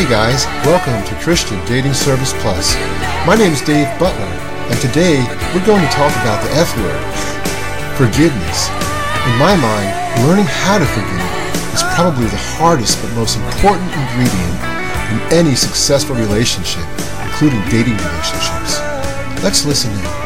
Hey guys, welcome to Christian Dating Service Plus. My name is Dave Butler, and today we're going to talk about the F word forgiveness. In my mind, learning how to forgive is probably the hardest but most important ingredient in any successful relationship, including dating relationships. Let's listen in.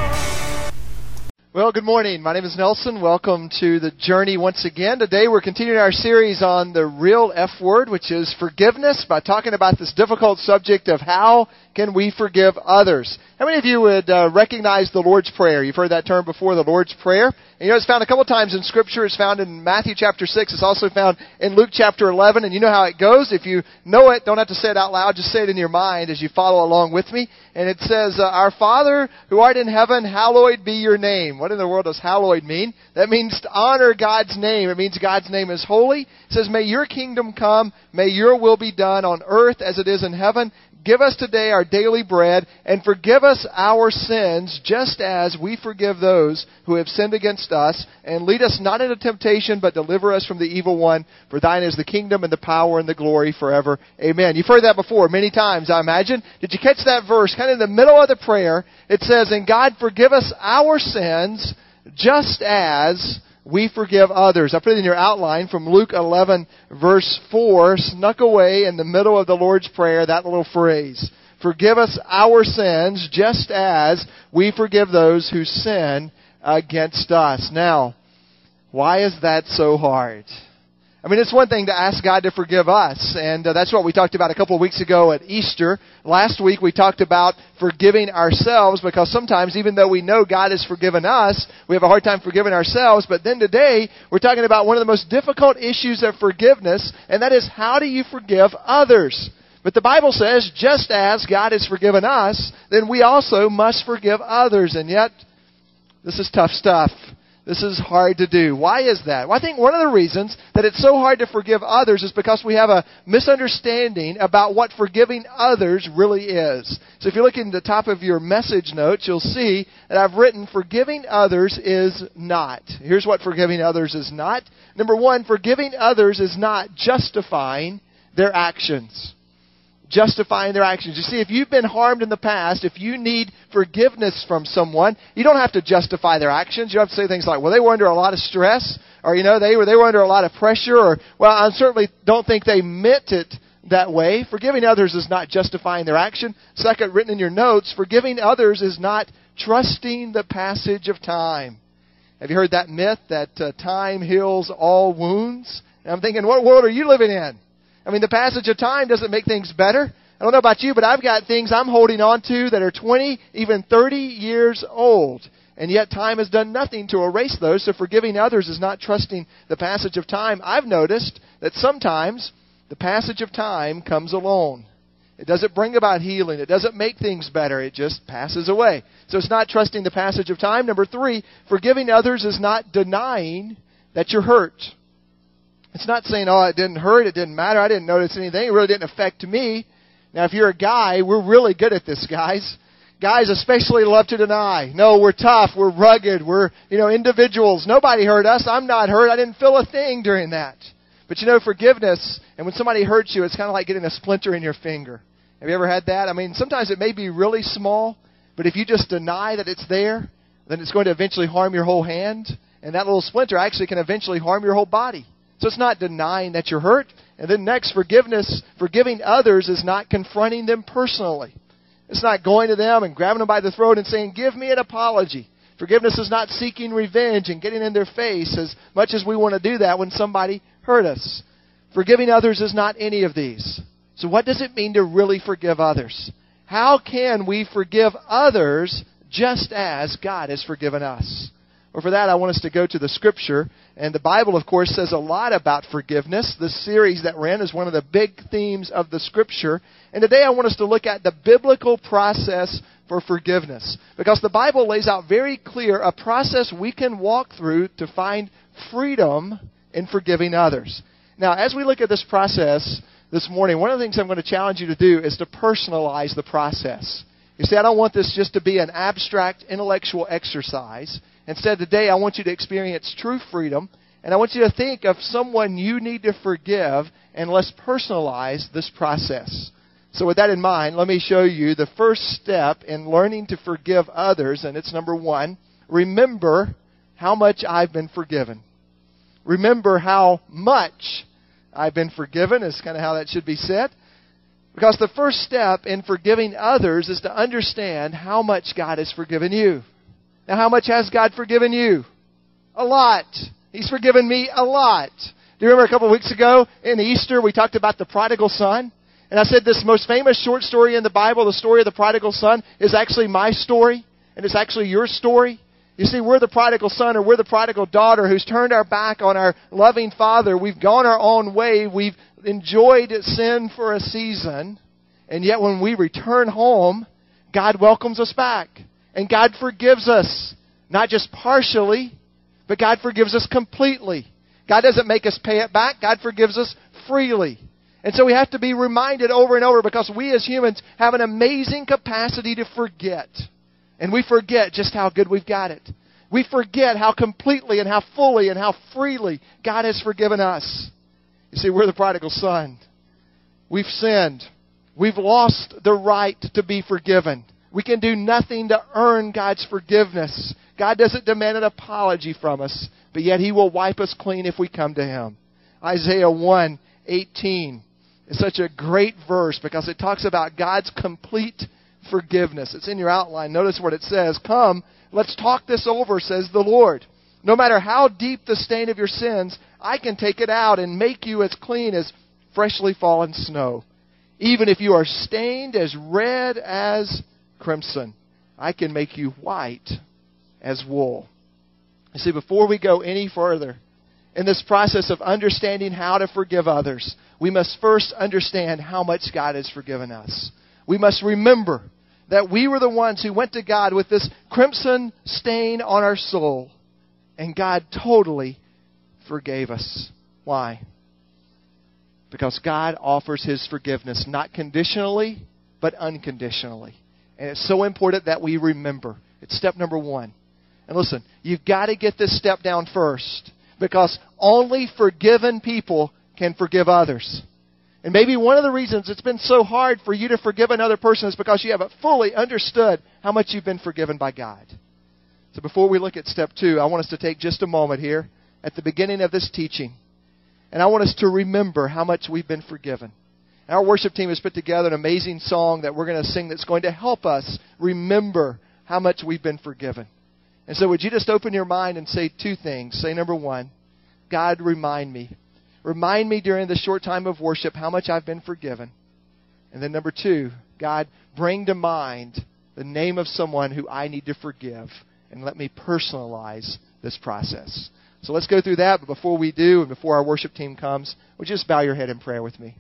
Well, good morning. My name is Nelson. Welcome to the journey once again. Today we're continuing our series on the real F word, which is forgiveness, by talking about this difficult subject of how can we forgive others? How many of you would uh, recognize the Lord's Prayer? You've heard that term before, the Lord's Prayer. And you know, it's found a couple times in Scripture. It's found in Matthew chapter 6. It's also found in Luke chapter 11. And you know how it goes. If you know it, don't have to say it out loud. Just say it in your mind as you follow along with me. And it says, uh, Our Father who art in heaven, hallowed be your name. What in the world does hallowed mean? That means to honor God's name. It means God's name is holy. It says, May your kingdom come. May your will be done on earth as it is in heaven. Give us today our daily bread, and forgive us our sins, just as we forgive those who have sinned against us. And lead us not into temptation, but deliver us from the evil one. For thine is the kingdom, and the power, and the glory forever. Amen. You've heard that before many times, I imagine. Did you catch that verse? Kind of in the middle of the prayer, it says, And God forgive us our sins, just as we forgive others. I put it in your outline from Luke 11, verse 4, snuck away in the middle of the Lord's Prayer, that little phrase. Forgive us our sins, just as we forgive those who sin against us. Now, why is that so hard? I mean, it's one thing to ask God to forgive us, and uh, that's what we talked about a couple of weeks ago at Easter. Last week we talked about forgiving ourselves because sometimes, even though we know God has forgiven us, we have a hard time forgiving ourselves. But then today we're talking about one of the most difficult issues of forgiveness, and that is how do you forgive others? But the Bible says, just as God has forgiven us, then we also must forgive others. And yet, this is tough stuff. This is hard to do. Why is that? Well, I think one of the reasons that it's so hard to forgive others is because we have a misunderstanding about what forgiving others really is. So if you look in the top of your message notes, you'll see that I've written forgiving others is not. Here's what forgiving others is not. Number one, forgiving others is not justifying their actions justifying their actions. You see, if you've been harmed in the past, if you need forgiveness from someone, you don't have to justify their actions. You don't have to say things like, well, they were under a lot of stress, or, you know, they were, they were under a lot of pressure, or, well, I certainly don't think they meant it that way. Forgiving others is not justifying their action. Second, written in your notes, forgiving others is not trusting the passage of time. Have you heard that myth that uh, time heals all wounds? And I'm thinking, what world are you living in? I mean, the passage of time doesn't make things better. I don't know about you, but I've got things I'm holding on to that are 20, even 30 years old. And yet time has done nothing to erase those. So forgiving others is not trusting the passage of time. I've noticed that sometimes the passage of time comes alone. It doesn't bring about healing. It doesn't make things better. It just passes away. So it's not trusting the passage of time. Number three, forgiving others is not denying that you're hurt. It's not saying, oh, it didn't hurt, it didn't matter, I didn't notice anything, it really didn't affect me. Now, if you're a guy, we're really good at this, guys. Guys especially love to deny. No, we're tough, we're rugged, we're, you know, individuals. Nobody hurt us, I'm not hurt, I didn't feel a thing during that. But you know, forgiveness, and when somebody hurts you, it's kind of like getting a splinter in your finger. Have you ever had that? I mean, sometimes it may be really small, but if you just deny that it's there, then it's going to eventually harm your whole hand. And that little splinter actually can eventually harm your whole body. So it's not denying that you're hurt. And then next, forgiveness, forgiving others is not confronting them personally. It's not going to them and grabbing them by the throat and saying, Give me an apology. Forgiveness is not seeking revenge and getting in their face as much as we want to do that when somebody hurt us. Forgiving others is not any of these. So, what does it mean to really forgive others? How can we forgive others just as God has forgiven us? Well, for that, I want us to go to the Scripture. And the Bible, of course, says a lot about forgiveness. This series that ran is one of the big themes of the Scripture. And today I want us to look at the biblical process for forgiveness. Because the Bible lays out very clear a process we can walk through to find freedom in forgiving others. Now, as we look at this process this morning, one of the things I'm going to challenge you to do is to personalize the process. You see, I don't want this just to be an abstract intellectual exercise. Instead, today I want you to experience true freedom, and I want you to think of someone you need to forgive, and let's personalize this process. So, with that in mind, let me show you the first step in learning to forgive others, and it's number one remember how much I've been forgiven. Remember how much I've been forgiven, is kind of how that should be said. Because the first step in forgiving others is to understand how much God has forgiven you. Now, how much has God forgiven you? A lot. He's forgiven me a lot. Do you remember a couple of weeks ago in Easter we talked about the prodigal son? And I said this most famous short story in the Bible, the story of the prodigal son, is actually my story, and it's actually your story. You see, we're the prodigal son or we're the prodigal daughter who's turned our back on our loving father. We've gone our own way. We've enjoyed sin for a season. And yet when we return home, God welcomes us back. And God forgives us. Not just partially, but God forgives us completely. God doesn't make us pay it back. God forgives us freely. And so we have to be reminded over and over because we as humans have an amazing capacity to forget. And we forget just how good we've got it. We forget how completely and how fully and how freely God has forgiven us. You see, we're the prodigal son. We've sinned. We've lost the right to be forgiven. We can do nothing to earn God's forgiveness. God doesn't demand an apology from us, but yet He will wipe us clean if we come to Him. Isaiah 1 18 is such a great verse because it talks about God's complete forgiveness. It's in your outline. Notice what it says. Come, let's talk this over, says the Lord. No matter how deep the stain of your sins, I can take it out and make you as clean as freshly fallen snow. Even if you are stained as red as crimson, I can make you white as wool. You see, before we go any further in this process of understanding how to forgive others, we must first understand how much God has forgiven us. We must remember that we were the ones who went to God with this crimson stain on our soul, and God totally forgave us. Why? Because God offers His forgiveness not conditionally, but unconditionally. And it's so important that we remember. It's step number one. And listen, you've got to get this step down first because only forgiven people can forgive others. And maybe one of the reasons it's been so hard for you to forgive another person is because you haven't fully understood how much you've been forgiven by God. So before we look at step two, I want us to take just a moment here at the beginning of this teaching. And I want us to remember how much we've been forgiven. Our worship team has put together an amazing song that we're going to sing that's going to help us remember how much we've been forgiven. And so, would you just open your mind and say two things? Say, number one, God, remind me Remind me during the short time of worship how much I've been forgiven. And then number two, God, bring to mind the name of someone who I need to forgive and let me personalize this process. So let's go through that. But before we do, and before our worship team comes, would you just bow your head in prayer with me?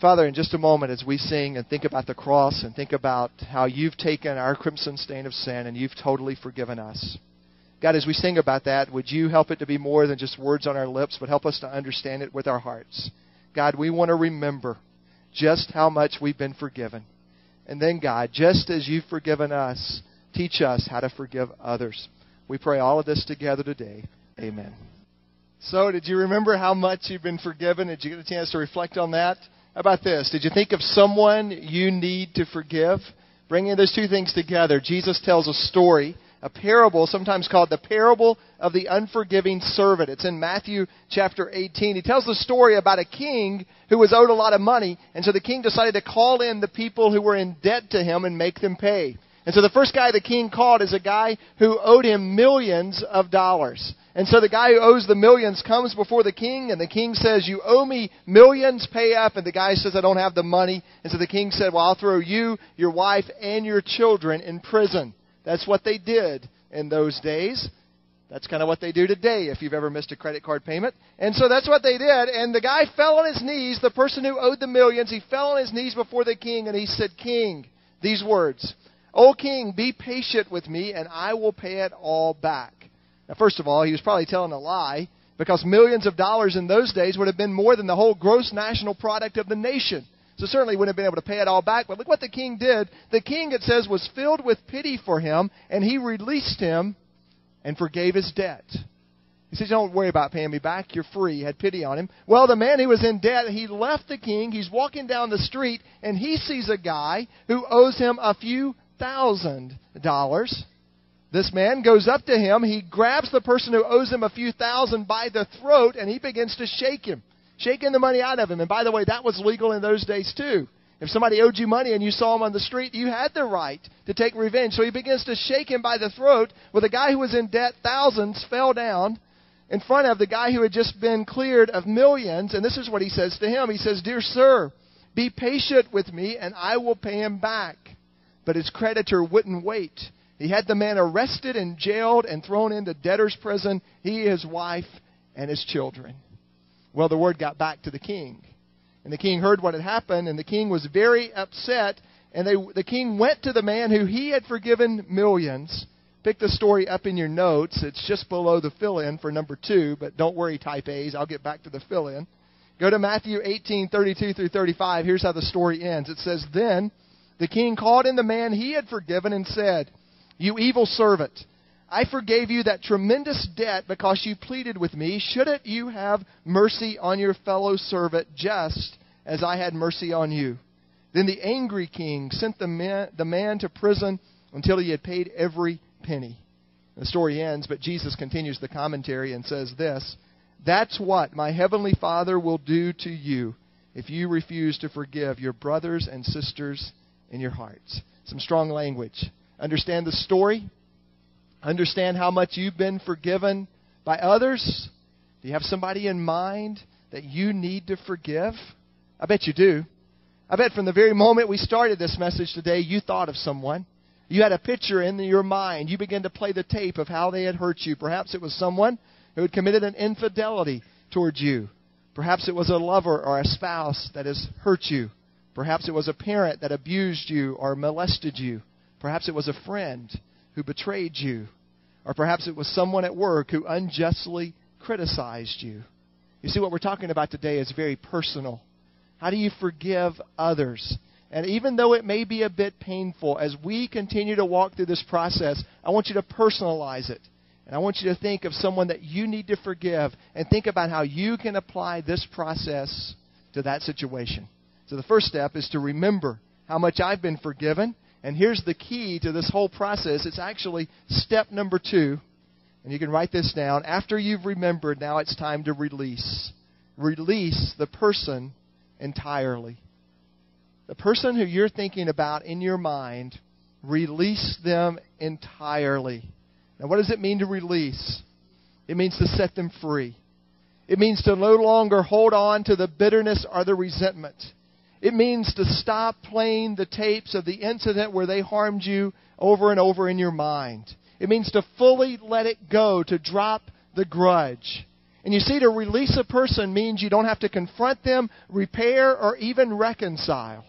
Father, in just a moment, as we sing and think about the cross and think about how you've taken our crimson stain of sin and you've totally forgiven us. God, as we sing about that, would you help it to be more than just words on our lips, but help us to understand it with our hearts? God, we want to remember just how much we've been forgiven. And then, God, just as you've forgiven us, teach us how to forgive others. We pray all of this together today. Amen. So, did you remember how much you've been forgiven? Did you get a chance to reflect on that? How about this? Did you think of someone you need to forgive? Bringing those two things together, Jesus tells a story a parable, sometimes called the parable of the unforgiving servant. It's in Matthew chapter 18. He tells the story about a king who was owed a lot of money, and so the king decided to call in the people who were in debt to him and make them pay. And so the first guy the king called is a guy who owed him millions of dollars. And so the guy who owes the millions comes before the king, and the king says, You owe me millions, pay up. And the guy says, I don't have the money. And so the king said, Well, I'll throw you, your wife, and your children in prison. That's what they did in those days. That's kind of what they do today if you've ever missed a credit card payment. And so that's what they did. And the guy fell on his knees, the person who owed the millions, he fell on his knees before the king and he said, King, these words, O king, be patient with me and I will pay it all back. Now, first of all, he was probably telling a lie because millions of dollars in those days would have been more than the whole gross national product of the nation. So certainly wouldn't have been able to pay it all back. But look what the king did. The king, it says, was filled with pity for him, and he released him and forgave his debt. He says, Don't worry about paying me back. You're free. He had pity on him. Well, the man who was in debt, he left the king. He's walking down the street, and he sees a guy who owes him a few thousand dollars. This man goes up to him. He grabs the person who owes him a few thousand by the throat, and he begins to shake him, shaking the money out of him. And by the way, that was legal in those days, too. If somebody owed you money and you saw him on the street, you had the right to take revenge. So he begins to shake him by the throat. Well, the guy who was in debt thousands fell down in front of the guy who had just been cleared of millions. And this is what he says to him He says, Dear sir, be patient with me and I will pay him back. But his creditor wouldn't wait. He had the man arrested and jailed and thrown into debtor's prison, he, his wife, and his children. Well, the word got back to the king. And the king heard what had happened, and the king was very upset. And they, the king went to the man who he had forgiven millions. Pick the story up in your notes. It's just below the fill in for number two, but don't worry, type A's. I'll get back to the fill in. Go to Matthew 18, 32 through 35. Here's how the story ends. It says, Then the king called in the man he had forgiven and said, You evil servant. I forgave you that tremendous debt because you pleaded with me. Shouldn't you have mercy on your fellow servant just as I had mercy on you? Then the angry king sent the man, the man to prison until he had paid every penny. The story ends, but Jesus continues the commentary and says this That's what my heavenly Father will do to you if you refuse to forgive your brothers and sisters in your hearts. Some strong language. Understand the story? Understand how much you've been forgiven by others? Do you have somebody in mind that you need to forgive? I bet you do. I bet from the very moment we started this message today, you thought of someone. You had a picture in your mind. You began to play the tape of how they had hurt you. Perhaps it was someone who had committed an infidelity towards you. Perhaps it was a lover or a spouse that has hurt you. Perhaps it was a parent that abused you or molested you. Perhaps it was a friend who betrayed you. Or perhaps it was someone at work who unjustly criticized you. You see, what we're talking about today is very personal. How do you forgive others? And even though it may be a bit painful, as we continue to walk through this process, I want you to personalize it. And I want you to think of someone that you need to forgive and think about how you can apply this process to that situation. So the first step is to remember how much I've been forgiven and here's the key to this whole process it's actually step number two. And you can write this down. After you've remembered, now it's time to release. Release the person entirely. The person who you're thinking about in your mind, release them entirely. Now, what does it mean to release? It means to set them free. It means to no longer hold on to the bitterness or the resentment. It means to stop playing the tapes of the incident where they harmed you over and over in your mind. It means to fully let it go, to drop the grudge. And you see, to release a person means you don't have to confront them, repair, or even reconcile.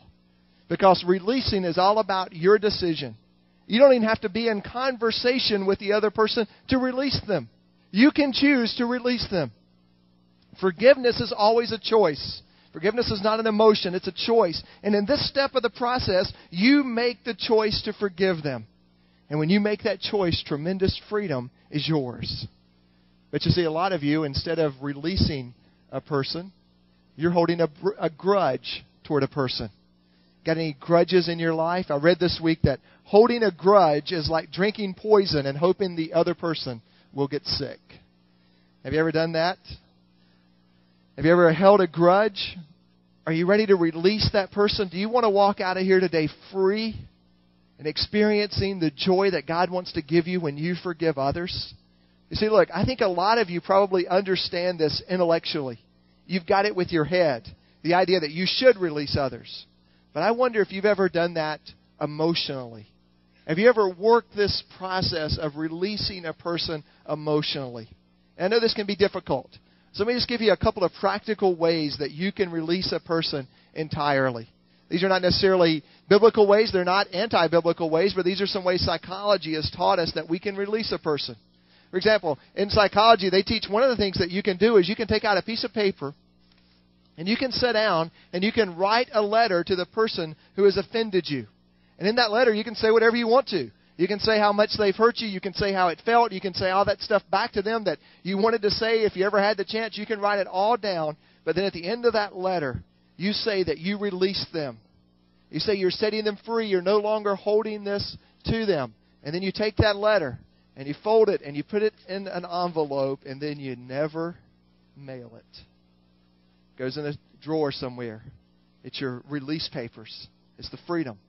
Because releasing is all about your decision. You don't even have to be in conversation with the other person to release them. You can choose to release them. Forgiveness is always a choice. Forgiveness is not an emotion, it's a choice. And in this step of the process, you make the choice to forgive them. And when you make that choice, tremendous freedom is yours. But you see, a lot of you, instead of releasing a person, you're holding a, a grudge toward a person. Got any grudges in your life? I read this week that holding a grudge is like drinking poison and hoping the other person will get sick. Have you ever done that? Have you ever held a grudge? Are you ready to release that person? Do you want to walk out of here today free and experiencing the joy that God wants to give you when you forgive others? You see, look, I think a lot of you probably understand this intellectually. You've got it with your head, the idea that you should release others. But I wonder if you've ever done that emotionally. Have you ever worked this process of releasing a person emotionally? And I know this can be difficult. So let me just give you a couple of practical ways that you can release a person entirely. These are not necessarily biblical ways, they're not anti biblical ways, but these are some ways psychology has taught us that we can release a person. For example, in psychology, they teach one of the things that you can do is you can take out a piece of paper and you can sit down and you can write a letter to the person who has offended you. And in that letter, you can say whatever you want to. You can say how much they've hurt you. You can say how it felt. You can say all that stuff back to them that you wanted to say if you ever had the chance. You can write it all down. But then at the end of that letter, you say that you release them. You say you're setting them free. You're no longer holding this to them. And then you take that letter and you fold it and you put it in an envelope and then you never mail it. it goes in a drawer somewhere. It's your release papers. It's the freedom.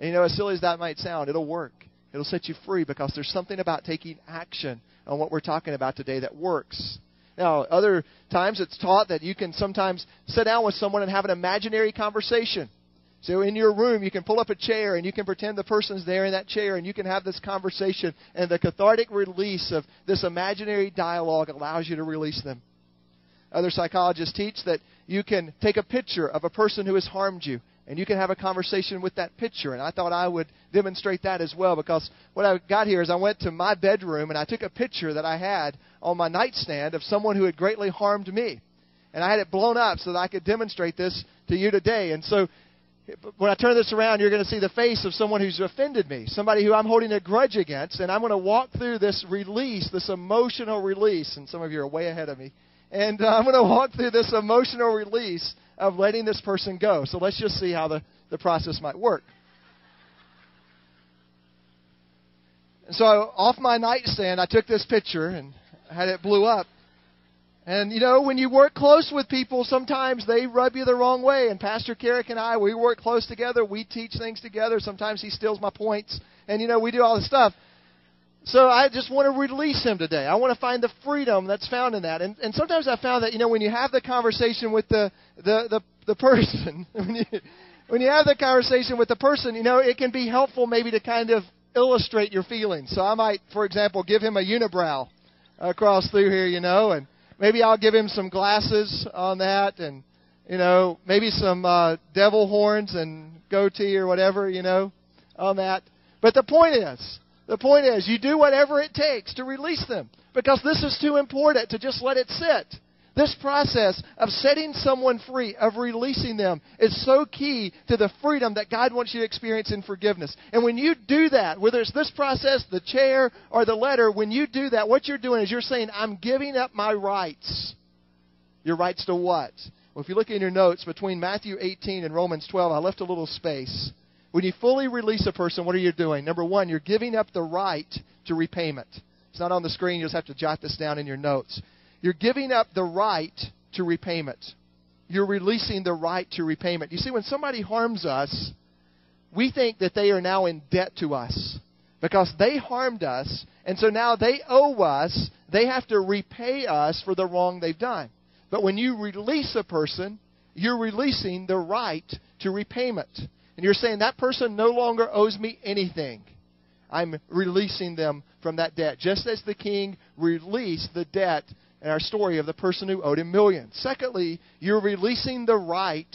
And you know, as silly as that might sound, it'll work. It'll set you free because there's something about taking action on what we're talking about today that works. Now, other times it's taught that you can sometimes sit down with someone and have an imaginary conversation. So in your room, you can pull up a chair and you can pretend the person's there in that chair and you can have this conversation. And the cathartic release of this imaginary dialogue allows you to release them. Other psychologists teach that you can take a picture of a person who has harmed you and you can have a conversation with that picture. And I thought I would demonstrate that as well because what I got here is I went to my bedroom and I took a picture that I had on my nightstand of someone who had greatly harmed me. And I had it blown up so that I could demonstrate this to you today. And so when I turn this around, you're going to see the face of someone who's offended me, somebody who I'm holding a grudge against, and I'm going to walk through this release, this emotional release. And some of you are way ahead of me. And uh, I'm going to walk through this emotional release of letting this person go. So let's just see how the, the process might work. And so off my nightstand, I took this picture and had it blew up. And you know, when you work close with people, sometimes they rub you the wrong way. And Pastor Carrick and I, we work close together. We teach things together. Sometimes he steals my points. And you know, we do all this stuff. So I just want to release him today. I want to find the freedom that's found in that. And, and sometimes I found that, you know, when you have the conversation with the, the, the, the person, when you, when you have the conversation with the person, you know, it can be helpful maybe to kind of illustrate your feelings. So I might, for example, give him a unibrow across through here, you know, and maybe I'll give him some glasses on that and, you know, maybe some uh, devil horns and goatee or whatever, you know, on that. But the point is, the point is, you do whatever it takes to release them because this is too important to just let it sit. This process of setting someone free, of releasing them, is so key to the freedom that God wants you to experience in forgiveness. And when you do that, whether it's this process, the chair, or the letter, when you do that, what you're doing is you're saying, I'm giving up my rights. Your rights to what? Well, if you look in your notes, between Matthew 18 and Romans 12, I left a little space. When you fully release a person, what are you doing? Number one, you're giving up the right to repayment. It's not on the screen. You just have to jot this down in your notes. You're giving up the right to repayment. You're releasing the right to repayment. You see, when somebody harms us, we think that they are now in debt to us because they harmed us, and so now they owe us. They have to repay us for the wrong they've done. But when you release a person, you're releasing the right to repayment. And you're saying that person no longer owes me anything. I'm releasing them from that debt, just as the king released the debt in our story of the person who owed him millions. Secondly, you're releasing the right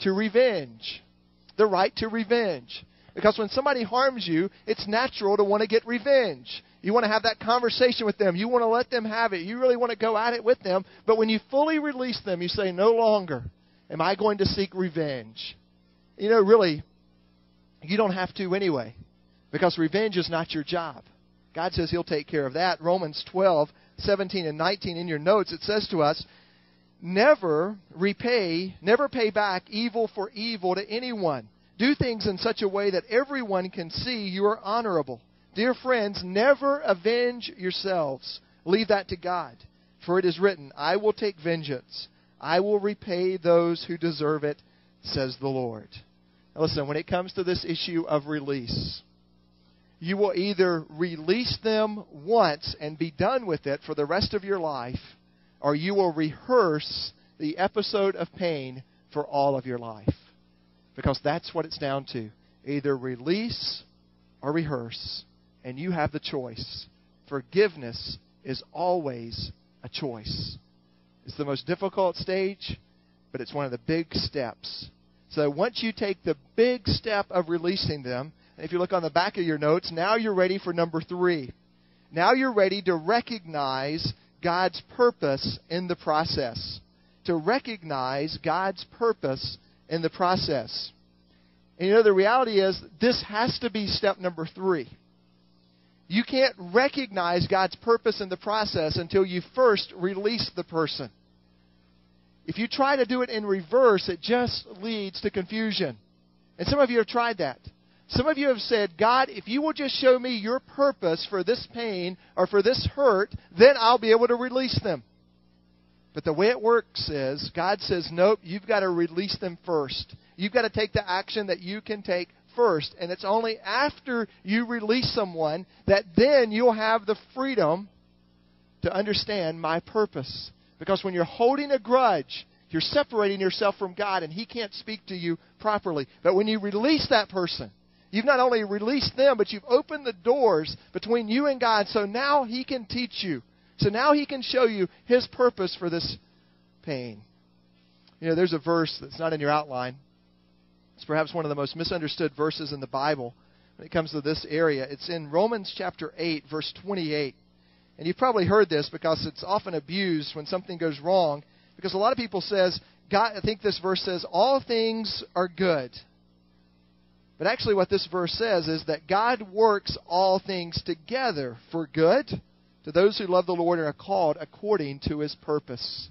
to revenge. The right to revenge. Because when somebody harms you, it's natural to want to get revenge. You want to have that conversation with them. You want to let them have it. You really want to go at it with them. But when you fully release them, you say, No longer am I going to seek revenge. You know, really, you don't have to anyway, because revenge is not your job. God says He'll take care of that. Romans 12, 17, and 19 in your notes, it says to us, Never repay, never pay back evil for evil to anyone. Do things in such a way that everyone can see you are honorable. Dear friends, never avenge yourselves. Leave that to God. For it is written, I will take vengeance. I will repay those who deserve it, says the Lord. Now listen, when it comes to this issue of release, you will either release them once and be done with it for the rest of your life, or you will rehearse the episode of pain for all of your life. Because that's what it's down to. Either release or rehearse. And you have the choice. Forgiveness is always a choice. It's the most difficult stage, but it's one of the big steps so once you take the big step of releasing them, and if you look on the back of your notes, now you're ready for number three. Now you're ready to recognize God's purpose in the process. To recognize God's purpose in the process. And you know, the reality is, this has to be step number three. You can't recognize God's purpose in the process until you first release the person. If you try to do it in reverse, it just leads to confusion. And some of you have tried that. Some of you have said, God, if you will just show me your purpose for this pain or for this hurt, then I'll be able to release them. But the way it works is, God says, nope, you've got to release them first. You've got to take the action that you can take first. And it's only after you release someone that then you'll have the freedom to understand my purpose. Because when you're holding a grudge, you're separating yourself from God and He can't speak to you properly. But when you release that person, you've not only released them, but you've opened the doors between you and God. So now He can teach you. So now He can show you His purpose for this pain. You know, there's a verse that's not in your outline. It's perhaps one of the most misunderstood verses in the Bible when it comes to this area. It's in Romans chapter 8, verse 28. And you've probably heard this because it's often abused when something goes wrong. Because a lot of people says, God, I think this verse says, all things are good. But actually, what this verse says is that God works all things together for good to those who love the Lord and are called according to his purpose.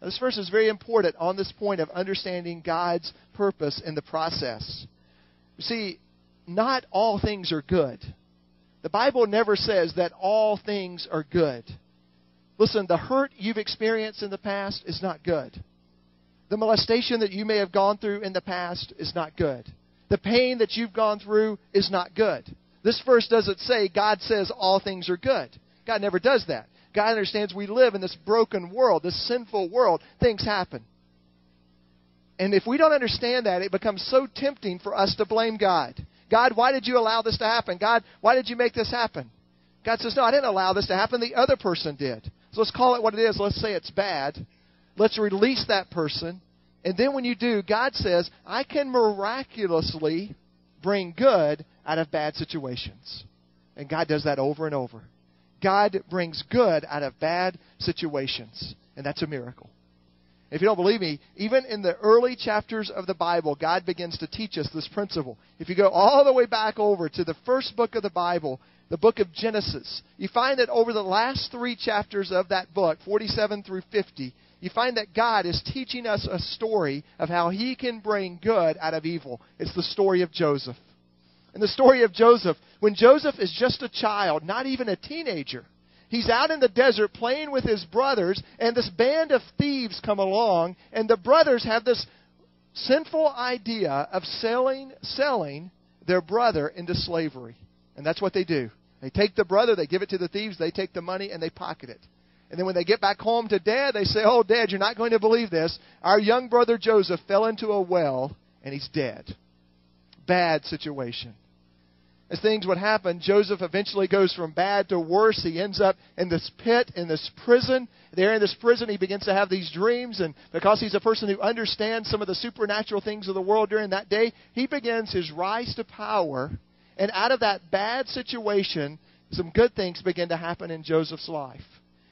Now, this verse is very important on this point of understanding God's purpose in the process. You see, not all things are good. The Bible never says that all things are good. Listen, the hurt you've experienced in the past is not good. The molestation that you may have gone through in the past is not good. The pain that you've gone through is not good. This verse doesn't say God says all things are good. God never does that. God understands we live in this broken world, this sinful world. Things happen. And if we don't understand that, it becomes so tempting for us to blame God. God, why did you allow this to happen? God, why did you make this happen? God says, No, I didn't allow this to happen. The other person did. So let's call it what it is. Let's say it's bad. Let's release that person. And then when you do, God says, I can miraculously bring good out of bad situations. And God does that over and over. God brings good out of bad situations. And that's a miracle. If you don't believe me, even in the early chapters of the Bible, God begins to teach us this principle. If you go all the way back over to the first book of the Bible, the book of Genesis, you find that over the last three chapters of that book, 47 through 50, you find that God is teaching us a story of how He can bring good out of evil. It's the story of Joseph. In the story of Joseph, when Joseph is just a child, not even a teenager, he's out in the desert playing with his brothers, and this band of thieves come along, and the brothers have this sinful idea of selling selling their brother into slavery. And that's what they do. They take the brother, they give it to the thieves, they take the money, and they pocket it. And then when they get back home to dad, they say, Oh, dad, you're not going to believe this. Our young brother Joseph fell into a well, and he's dead. Bad situation as things would happen, Joseph eventually goes from bad to worse. He ends up in this pit, in this prison. There in this prison, he begins to have these dreams, and because he's a person who understands some of the supernatural things of the world during that day, he begins his rise to power. And out of that bad situation, some good things begin to happen in Joseph's life.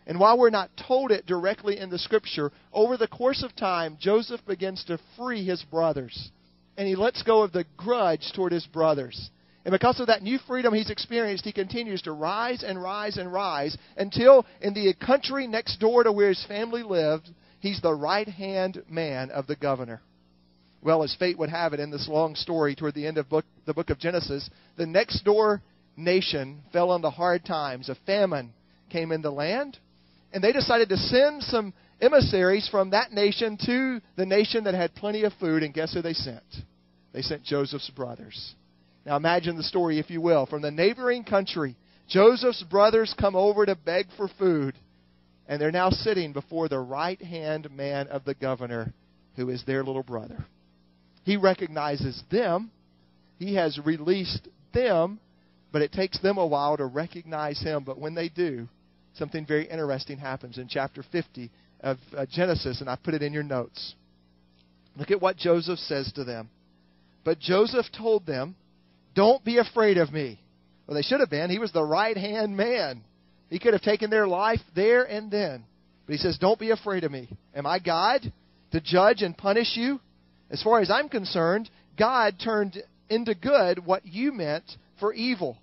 And while we're not told it directly in the scripture, over the course of time, Joseph begins to free his brothers. And he lets go of the grudge toward his brothers. And because of that new freedom he's experienced, he continues to rise and rise and rise until in the country next door to where his family lived, he's the right hand man of the governor. Well, as fate would have it in this long story toward the end of book, the book of Genesis, the next door nation fell into hard times. A famine came in the land, and they decided to send some emissaries from that nation to the nation that had plenty of food, and guess who they sent? They sent Joseph's brothers. Now imagine the story, if you will. From the neighboring country, Joseph's brothers come over to beg for food, and they're now sitting before the right hand man of the governor, who is their little brother. He recognizes them, he has released them, but it takes them a while to recognize him. But when they do, something very interesting happens in chapter 50 of uh, Genesis, and I put it in your notes. Look at what Joseph says to them. But Joseph told them, don't be afraid of me. Well, they should have been. He was the right hand man. He could have taken their life there and then. But he says, Don't be afraid of me. Am I God to judge and punish you? As far as I'm concerned, God turned into good what you meant for evil.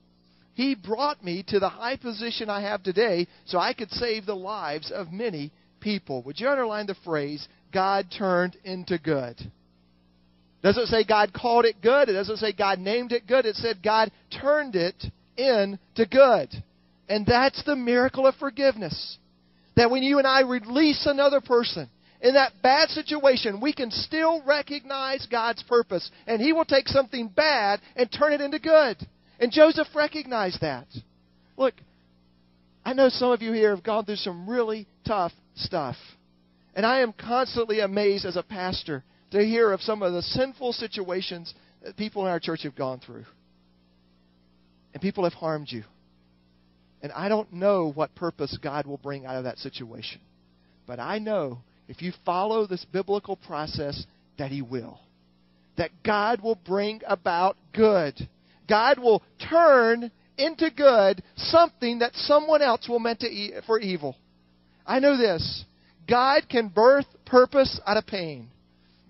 He brought me to the high position I have today so I could save the lives of many people. Would you underline the phrase, God turned into good? Doesn't say God called it good. It doesn't say God named it good. It said God turned it into good. And that's the miracle of forgiveness. That when you and I release another person in that bad situation, we can still recognize God's purpose. And He will take something bad and turn it into good. And Joseph recognized that. Look, I know some of you here have gone through some really tough stuff. And I am constantly amazed as a pastor to hear of some of the sinful situations that people in our church have gone through. And people have harmed you. And I don't know what purpose God will bring out of that situation. But I know if you follow this biblical process that He will. That God will bring about good. God will turn into good something that someone else will meant to e- for evil. I know this. God can birth purpose out of pain.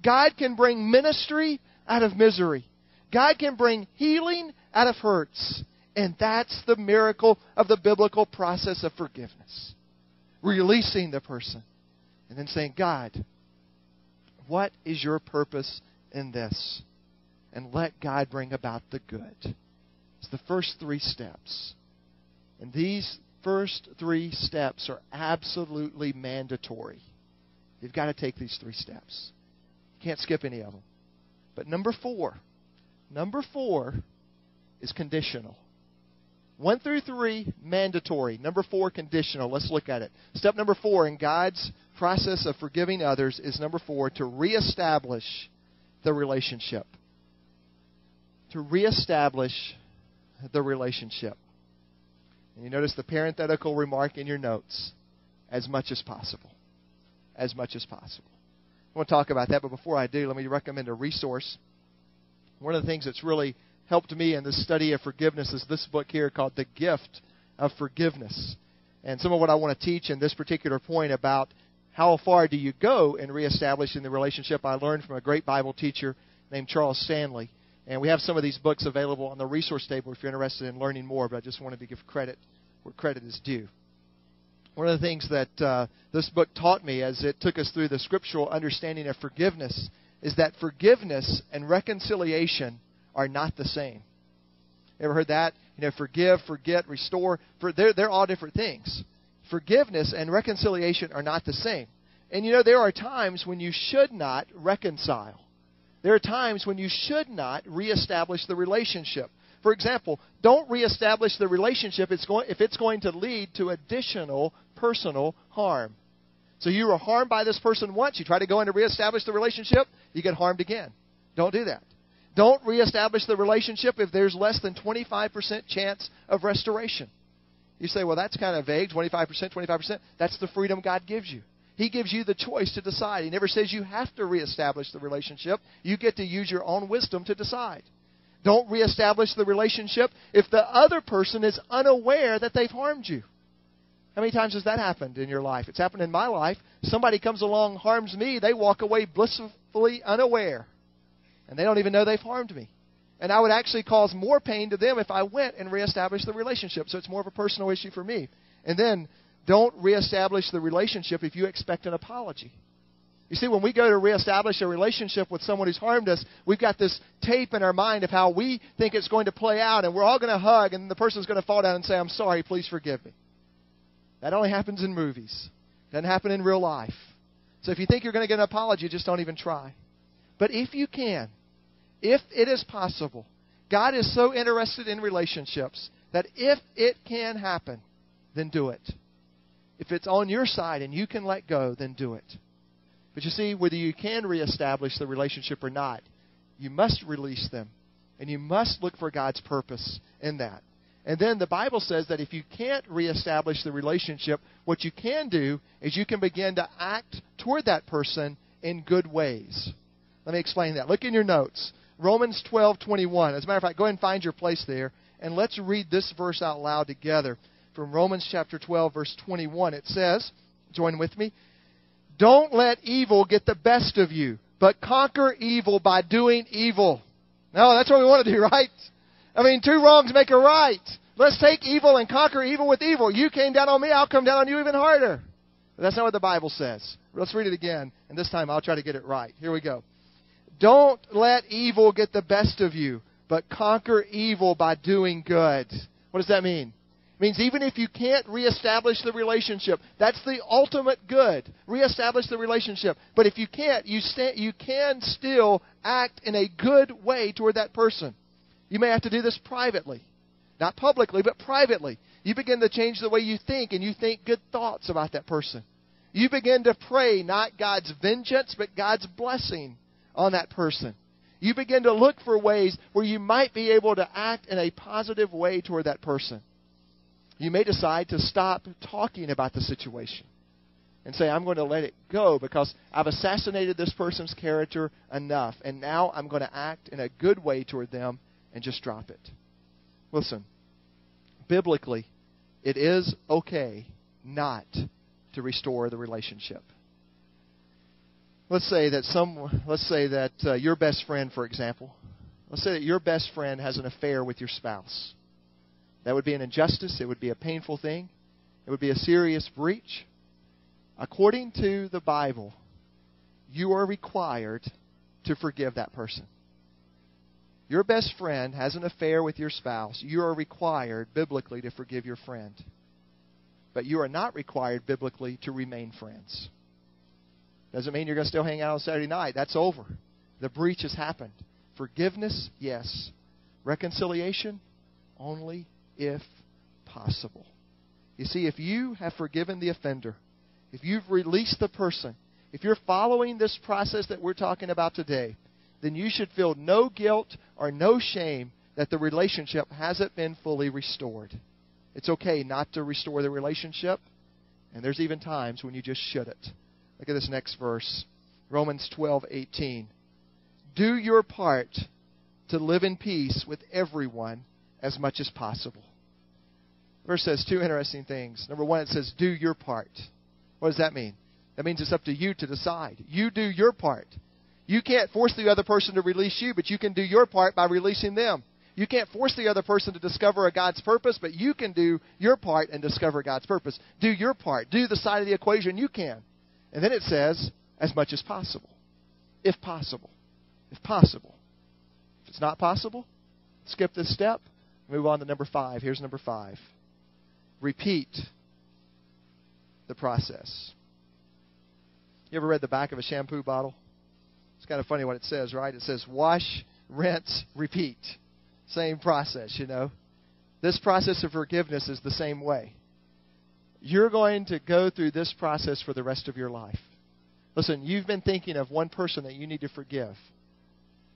God can bring ministry out of misery. God can bring healing out of hurts. And that's the miracle of the biblical process of forgiveness. Releasing the person and then saying, God, what is your purpose in this? And let God bring about the good. It's the first three steps. And these first three steps are absolutely mandatory. You've got to take these three steps. Can't skip any of them. But number four, number four is conditional. One through three, mandatory. Number four, conditional. Let's look at it. Step number four in God's process of forgiving others is number four, to reestablish the relationship. To reestablish the relationship. And you notice the parenthetical remark in your notes as much as possible. As much as possible. I want to talk about that, but before I do, let me recommend a resource. One of the things that's really helped me in this study of forgiveness is this book here called The Gift of Forgiveness. And some of what I want to teach in this particular point about how far do you go in reestablishing the relationship, I learned from a great Bible teacher named Charles Stanley. And we have some of these books available on the resource table if you're interested in learning more, but I just wanted to give credit where credit is due. One of the things that uh, this book taught me as it took us through the scriptural understanding of forgiveness is that forgiveness and reconciliation are not the same. Ever heard that? You know, forgive, forget, restore. For they're they're all different things. Forgiveness and reconciliation are not the same. And you know, there are times when you should not reconcile. There are times when you should not reestablish the relationship. For example, don't reestablish the relationship if it's going to lead to additional personal harm. So you were harmed by this person once, you try to go in to reestablish the relationship, you get harmed again. Don't do that. Don't reestablish the relationship if there's less than 25% chance of restoration. You say, well, that's kind of vague 25%, 25%. That's the freedom God gives you. He gives you the choice to decide. He never says you have to reestablish the relationship. You get to use your own wisdom to decide. Don't reestablish the relationship if the other person is unaware that they've harmed you. How many times has that happened in your life? It's happened in my life. Somebody comes along, harms me, they walk away blissfully unaware and they don't even know they've harmed me. And I would actually cause more pain to them if I went and reestablished the relationship. So it's more of a personal issue for me. And then don't reestablish the relationship if you expect an apology. You see, when we go to reestablish a relationship with someone who's harmed us, we've got this tape in our mind of how we think it's going to play out, and we're all going to hug, and the person's going to fall down and say, I'm sorry, please forgive me. That only happens in movies. It doesn't happen in real life. So if you think you're going to get an apology, just don't even try. But if you can, if it is possible, God is so interested in relationships that if it can happen, then do it. If it's on your side and you can let go, then do it. But you see, whether you can reestablish the relationship or not, you must release them. And you must look for God's purpose in that. And then the Bible says that if you can't reestablish the relationship, what you can do is you can begin to act toward that person in good ways. Let me explain that. Look in your notes. Romans 12:21. As a matter of fact, go ahead and find your place there and let's read this verse out loud together from Romans chapter 12 verse 21. It says, join with me, "Don't let evil get the best of you, but conquer evil by doing evil." No, that's what we want to do, right? I mean, two wrongs make a right. let's take evil and conquer evil with evil. You came down on me, I'll come down on you even harder. But that's not what the Bible says. Let's read it again, and this time I'll try to get it right. Here we go. Don't let evil get the best of you, but conquer evil by doing good. What does that mean? Means even if you can't reestablish the relationship, that's the ultimate good. Reestablish the relationship. But if you can't, you, sta- you can still act in a good way toward that person. You may have to do this privately. Not publicly, but privately. You begin to change the way you think, and you think good thoughts about that person. You begin to pray not God's vengeance, but God's blessing on that person. You begin to look for ways where you might be able to act in a positive way toward that person. You may decide to stop talking about the situation and say, I'm going to let it go because I've assassinated this person's character enough, and now I'm going to act in a good way toward them and just drop it. Listen, biblically, it is okay not to restore the relationship. Let's say that some let's say that uh, your best friend for example, let's say that your best friend has an affair with your spouse. That would be an injustice. It would be a painful thing. It would be a serious breach. According to the Bible, you are required to forgive that person. Your best friend has an affair with your spouse. You are required biblically to forgive your friend. But you are not required biblically to remain friends. Doesn't mean you're going to still hang out on Saturday night. That's over. The breach has happened. Forgiveness, yes. Reconciliation, only if possible. You see, if you have forgiven the offender, if you've released the person, if you're following this process that we're talking about today, then you should feel no guilt or no shame that the relationship hasn't been fully restored. It's okay not to restore the relationship, and there's even times when you just shouldn't. Look at this next verse Romans 12:18. Do your part to live in peace with everyone as much as possible. Verse says two interesting things. Number one, it says, do your part. What does that mean? That means it's up to you to decide. You do your part. You can't force the other person to release you, but you can do your part by releasing them. You can't force the other person to discover a God's purpose, but you can do your part and discover God's purpose. Do your part. Do the side of the equation you can. And then it says, as much as possible. If possible. If possible. If it's not possible, skip this step. Move on to number five. Here's number five. Repeat the process. You ever read the back of a shampoo bottle? It's kind of funny what it says, right? It says wash, rinse, repeat. Same process, you know. This process of forgiveness is the same way. You're going to go through this process for the rest of your life. Listen, you've been thinking of one person that you need to forgive.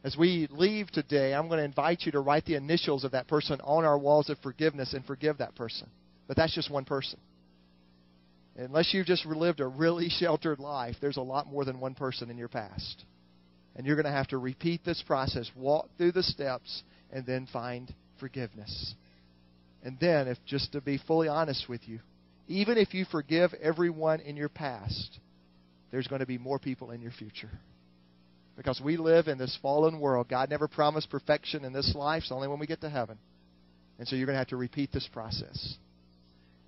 As we leave today, I'm going to invite you to write the initials of that person on our walls of forgiveness and forgive that person. But that's just one person. Unless you've just lived a really sheltered life, there's a lot more than one person in your past. And you're going to have to repeat this process, walk through the steps, and then find forgiveness. And then, if just to be fully honest with you, even if you forgive everyone in your past, there's going to be more people in your future. Because we live in this fallen world. God never promised perfection in this life. It's only when we get to heaven. And so you're going to have to repeat this process.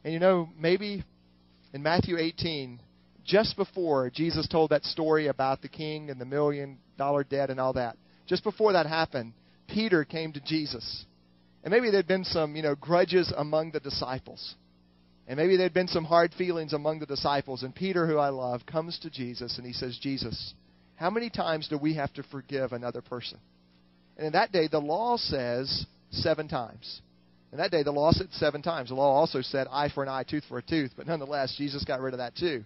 And you know, maybe in Matthew 18, just before Jesus told that story about the king and the million dollar debt and all that, just before that happened, Peter came to Jesus. And maybe there'd been some, you know, grudges among the disciples. And maybe there'd been some hard feelings among the disciples. And Peter, who I love, comes to Jesus and he says, Jesus, how many times do we have to forgive another person? And in that day, the law says seven times. In that day, the law said seven times. The law also said eye for an eye, tooth for a tooth. But nonetheless, Jesus got rid of that too.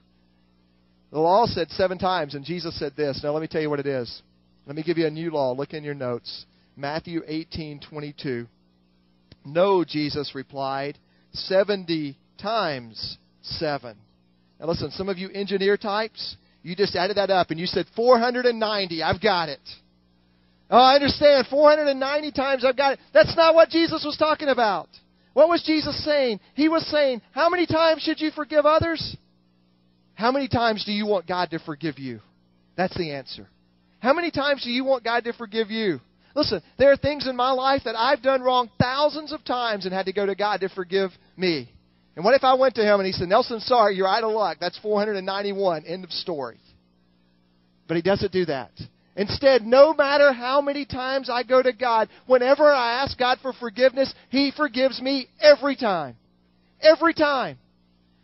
The law said seven times, and Jesus said this. Now, let me tell you what it is. Let me give you a new law. Look in your notes. Matthew 18, 22. No, Jesus replied, 70 times 7. Now listen, some of you engineer types, you just added that up and you said 490. I've got it. Oh, I understand. 490 times I've got it. That's not what Jesus was talking about. What was Jesus saying? He was saying, How many times should you forgive others? How many times do you want God to forgive you? That's the answer. How many times do you want God to forgive you? Listen, there are things in my life that I've done wrong thousands of times and had to go to God to forgive me. And what if I went to him and he said, Nelson, sorry, you're out of luck. That's 491. End of story. But he doesn't do that. Instead, no matter how many times I go to God, whenever I ask God for forgiveness, He forgives me every time. Every time.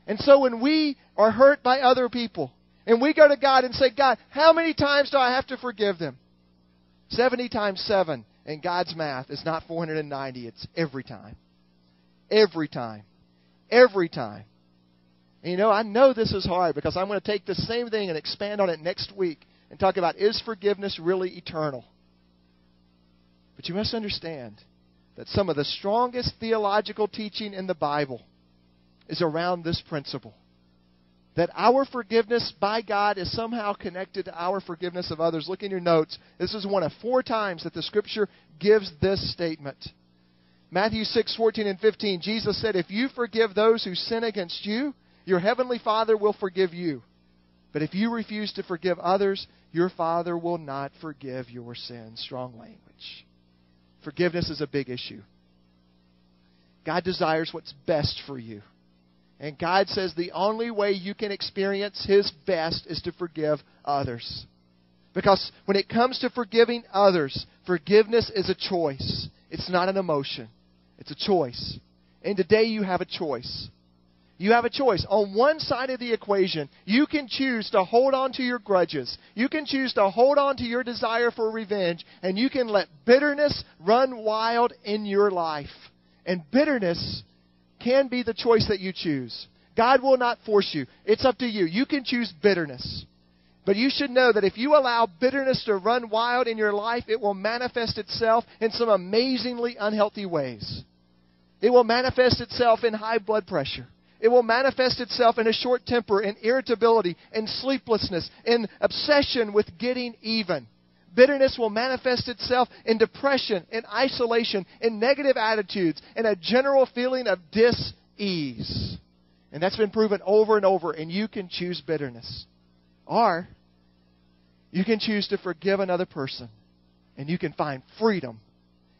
And so when we are hurt by other people, and we go to God and say, God, how many times do I have to forgive them? 70 times 7 in God's math is not 490, it's every time. Every time. Every time. And you know, I know this is hard because I'm going to take the same thing and expand on it next week and talk about is forgiveness really eternal? But you must understand that some of the strongest theological teaching in the Bible is around this principle that our forgiveness by God is somehow connected to our forgiveness of others. Look in your notes. This is one of four times that the Scripture gives this statement. Matthew 6, 14, and 15, Jesus said, If you forgive those who sin against you, your heavenly Father will forgive you. But if you refuse to forgive others, your Father will not forgive your sins. Strong language. Forgiveness is a big issue. God desires what's best for you. And God says the only way you can experience His best is to forgive others. Because when it comes to forgiving others, forgiveness is a choice. It's not an emotion. It's a choice. And today you have a choice. You have a choice. On one side of the equation, you can choose to hold on to your grudges. You can choose to hold on to your desire for revenge, and you can let bitterness run wild in your life. And bitterness can be the choice that you choose. God will not force you. It's up to you. You can choose bitterness. But you should know that if you allow bitterness to run wild in your life, it will manifest itself in some amazingly unhealthy ways. It will manifest itself in high blood pressure. It will manifest itself in a short temper, in irritability, in sleeplessness, in obsession with getting even. Bitterness will manifest itself in depression, in isolation, in negative attitudes, in a general feeling of dis ease. And that's been proven over and over, and you can choose bitterness. Or you can choose to forgive another person, and you can find freedom.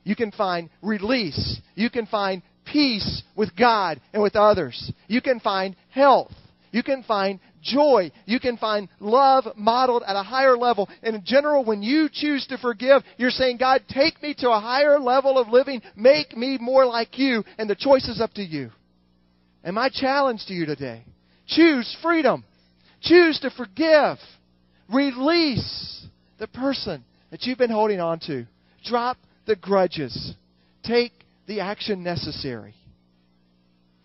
You can find release. You can find peace with God and with others. You can find health. You can find joy. You can find love modeled at a higher level. And in general, when you choose to forgive, you're saying, God, take me to a higher level of living. Make me more like you. And the choice is up to you. And my challenge to you today choose freedom. Choose to forgive. Release the person that you've been holding on to. Drop the grudges. Take the action necessary.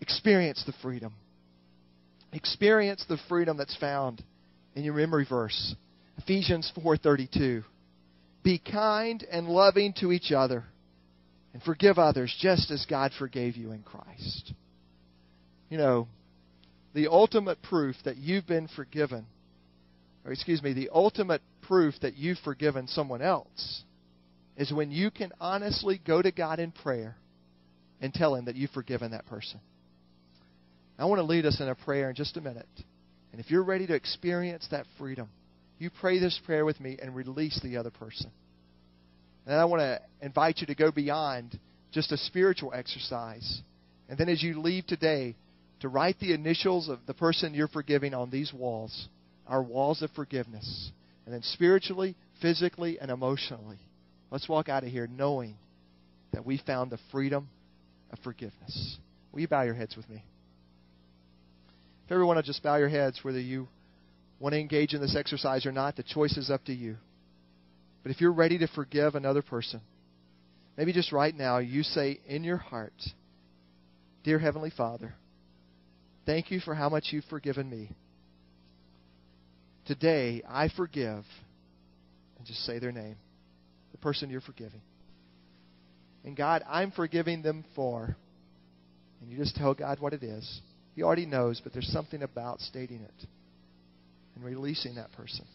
Experience the freedom. Experience the freedom that's found in your memory verse, Ephesians 4:32. Be kind and loving to each other and forgive others just as God forgave you in Christ. You know, the ultimate proof that you've been forgiven, or excuse me, the ultimate proof that you've forgiven someone else is when you can honestly go to God in prayer and tell Him that you've forgiven that person. I want to lead us in a prayer in just a minute. And if you're ready to experience that freedom, you pray this prayer with me and release the other person. And I want to invite you to go beyond just a spiritual exercise. And then as you leave today, to write the initials of the person you're forgiving on these walls, our walls of forgiveness. And then spiritually, physically, and emotionally, let's walk out of here knowing that we found the freedom of forgiveness. Will you bow your heads with me? If everyone will just bow your heads, whether you want to engage in this exercise or not, the choice is up to you. But if you're ready to forgive another person, maybe just right now you say in your heart, Dear Heavenly Father, thank you for how much you've forgiven me. Today, I forgive, and just say their name, the person you're forgiving. And God, I'm forgiving them for. And you just tell God what it is. He already knows, but there's something about stating it and releasing that person.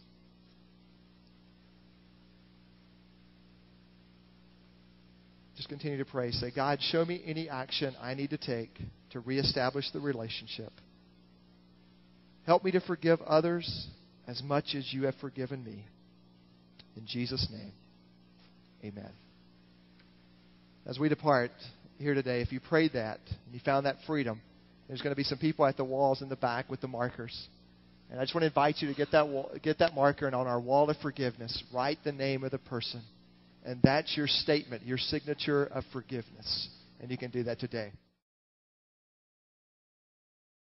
Just continue to pray. Say, God, show me any action I need to take to reestablish the relationship. Help me to forgive others as much as you have forgiven me. In Jesus' name, amen. As we depart here today, if you prayed that and you found that freedom, there's going to be some people at the walls in the back with the markers. And I just want to invite you to get that, wall, get that marker and on our wall of forgiveness, write the name of the person. And that's your statement, your signature of forgiveness. And you can do that today.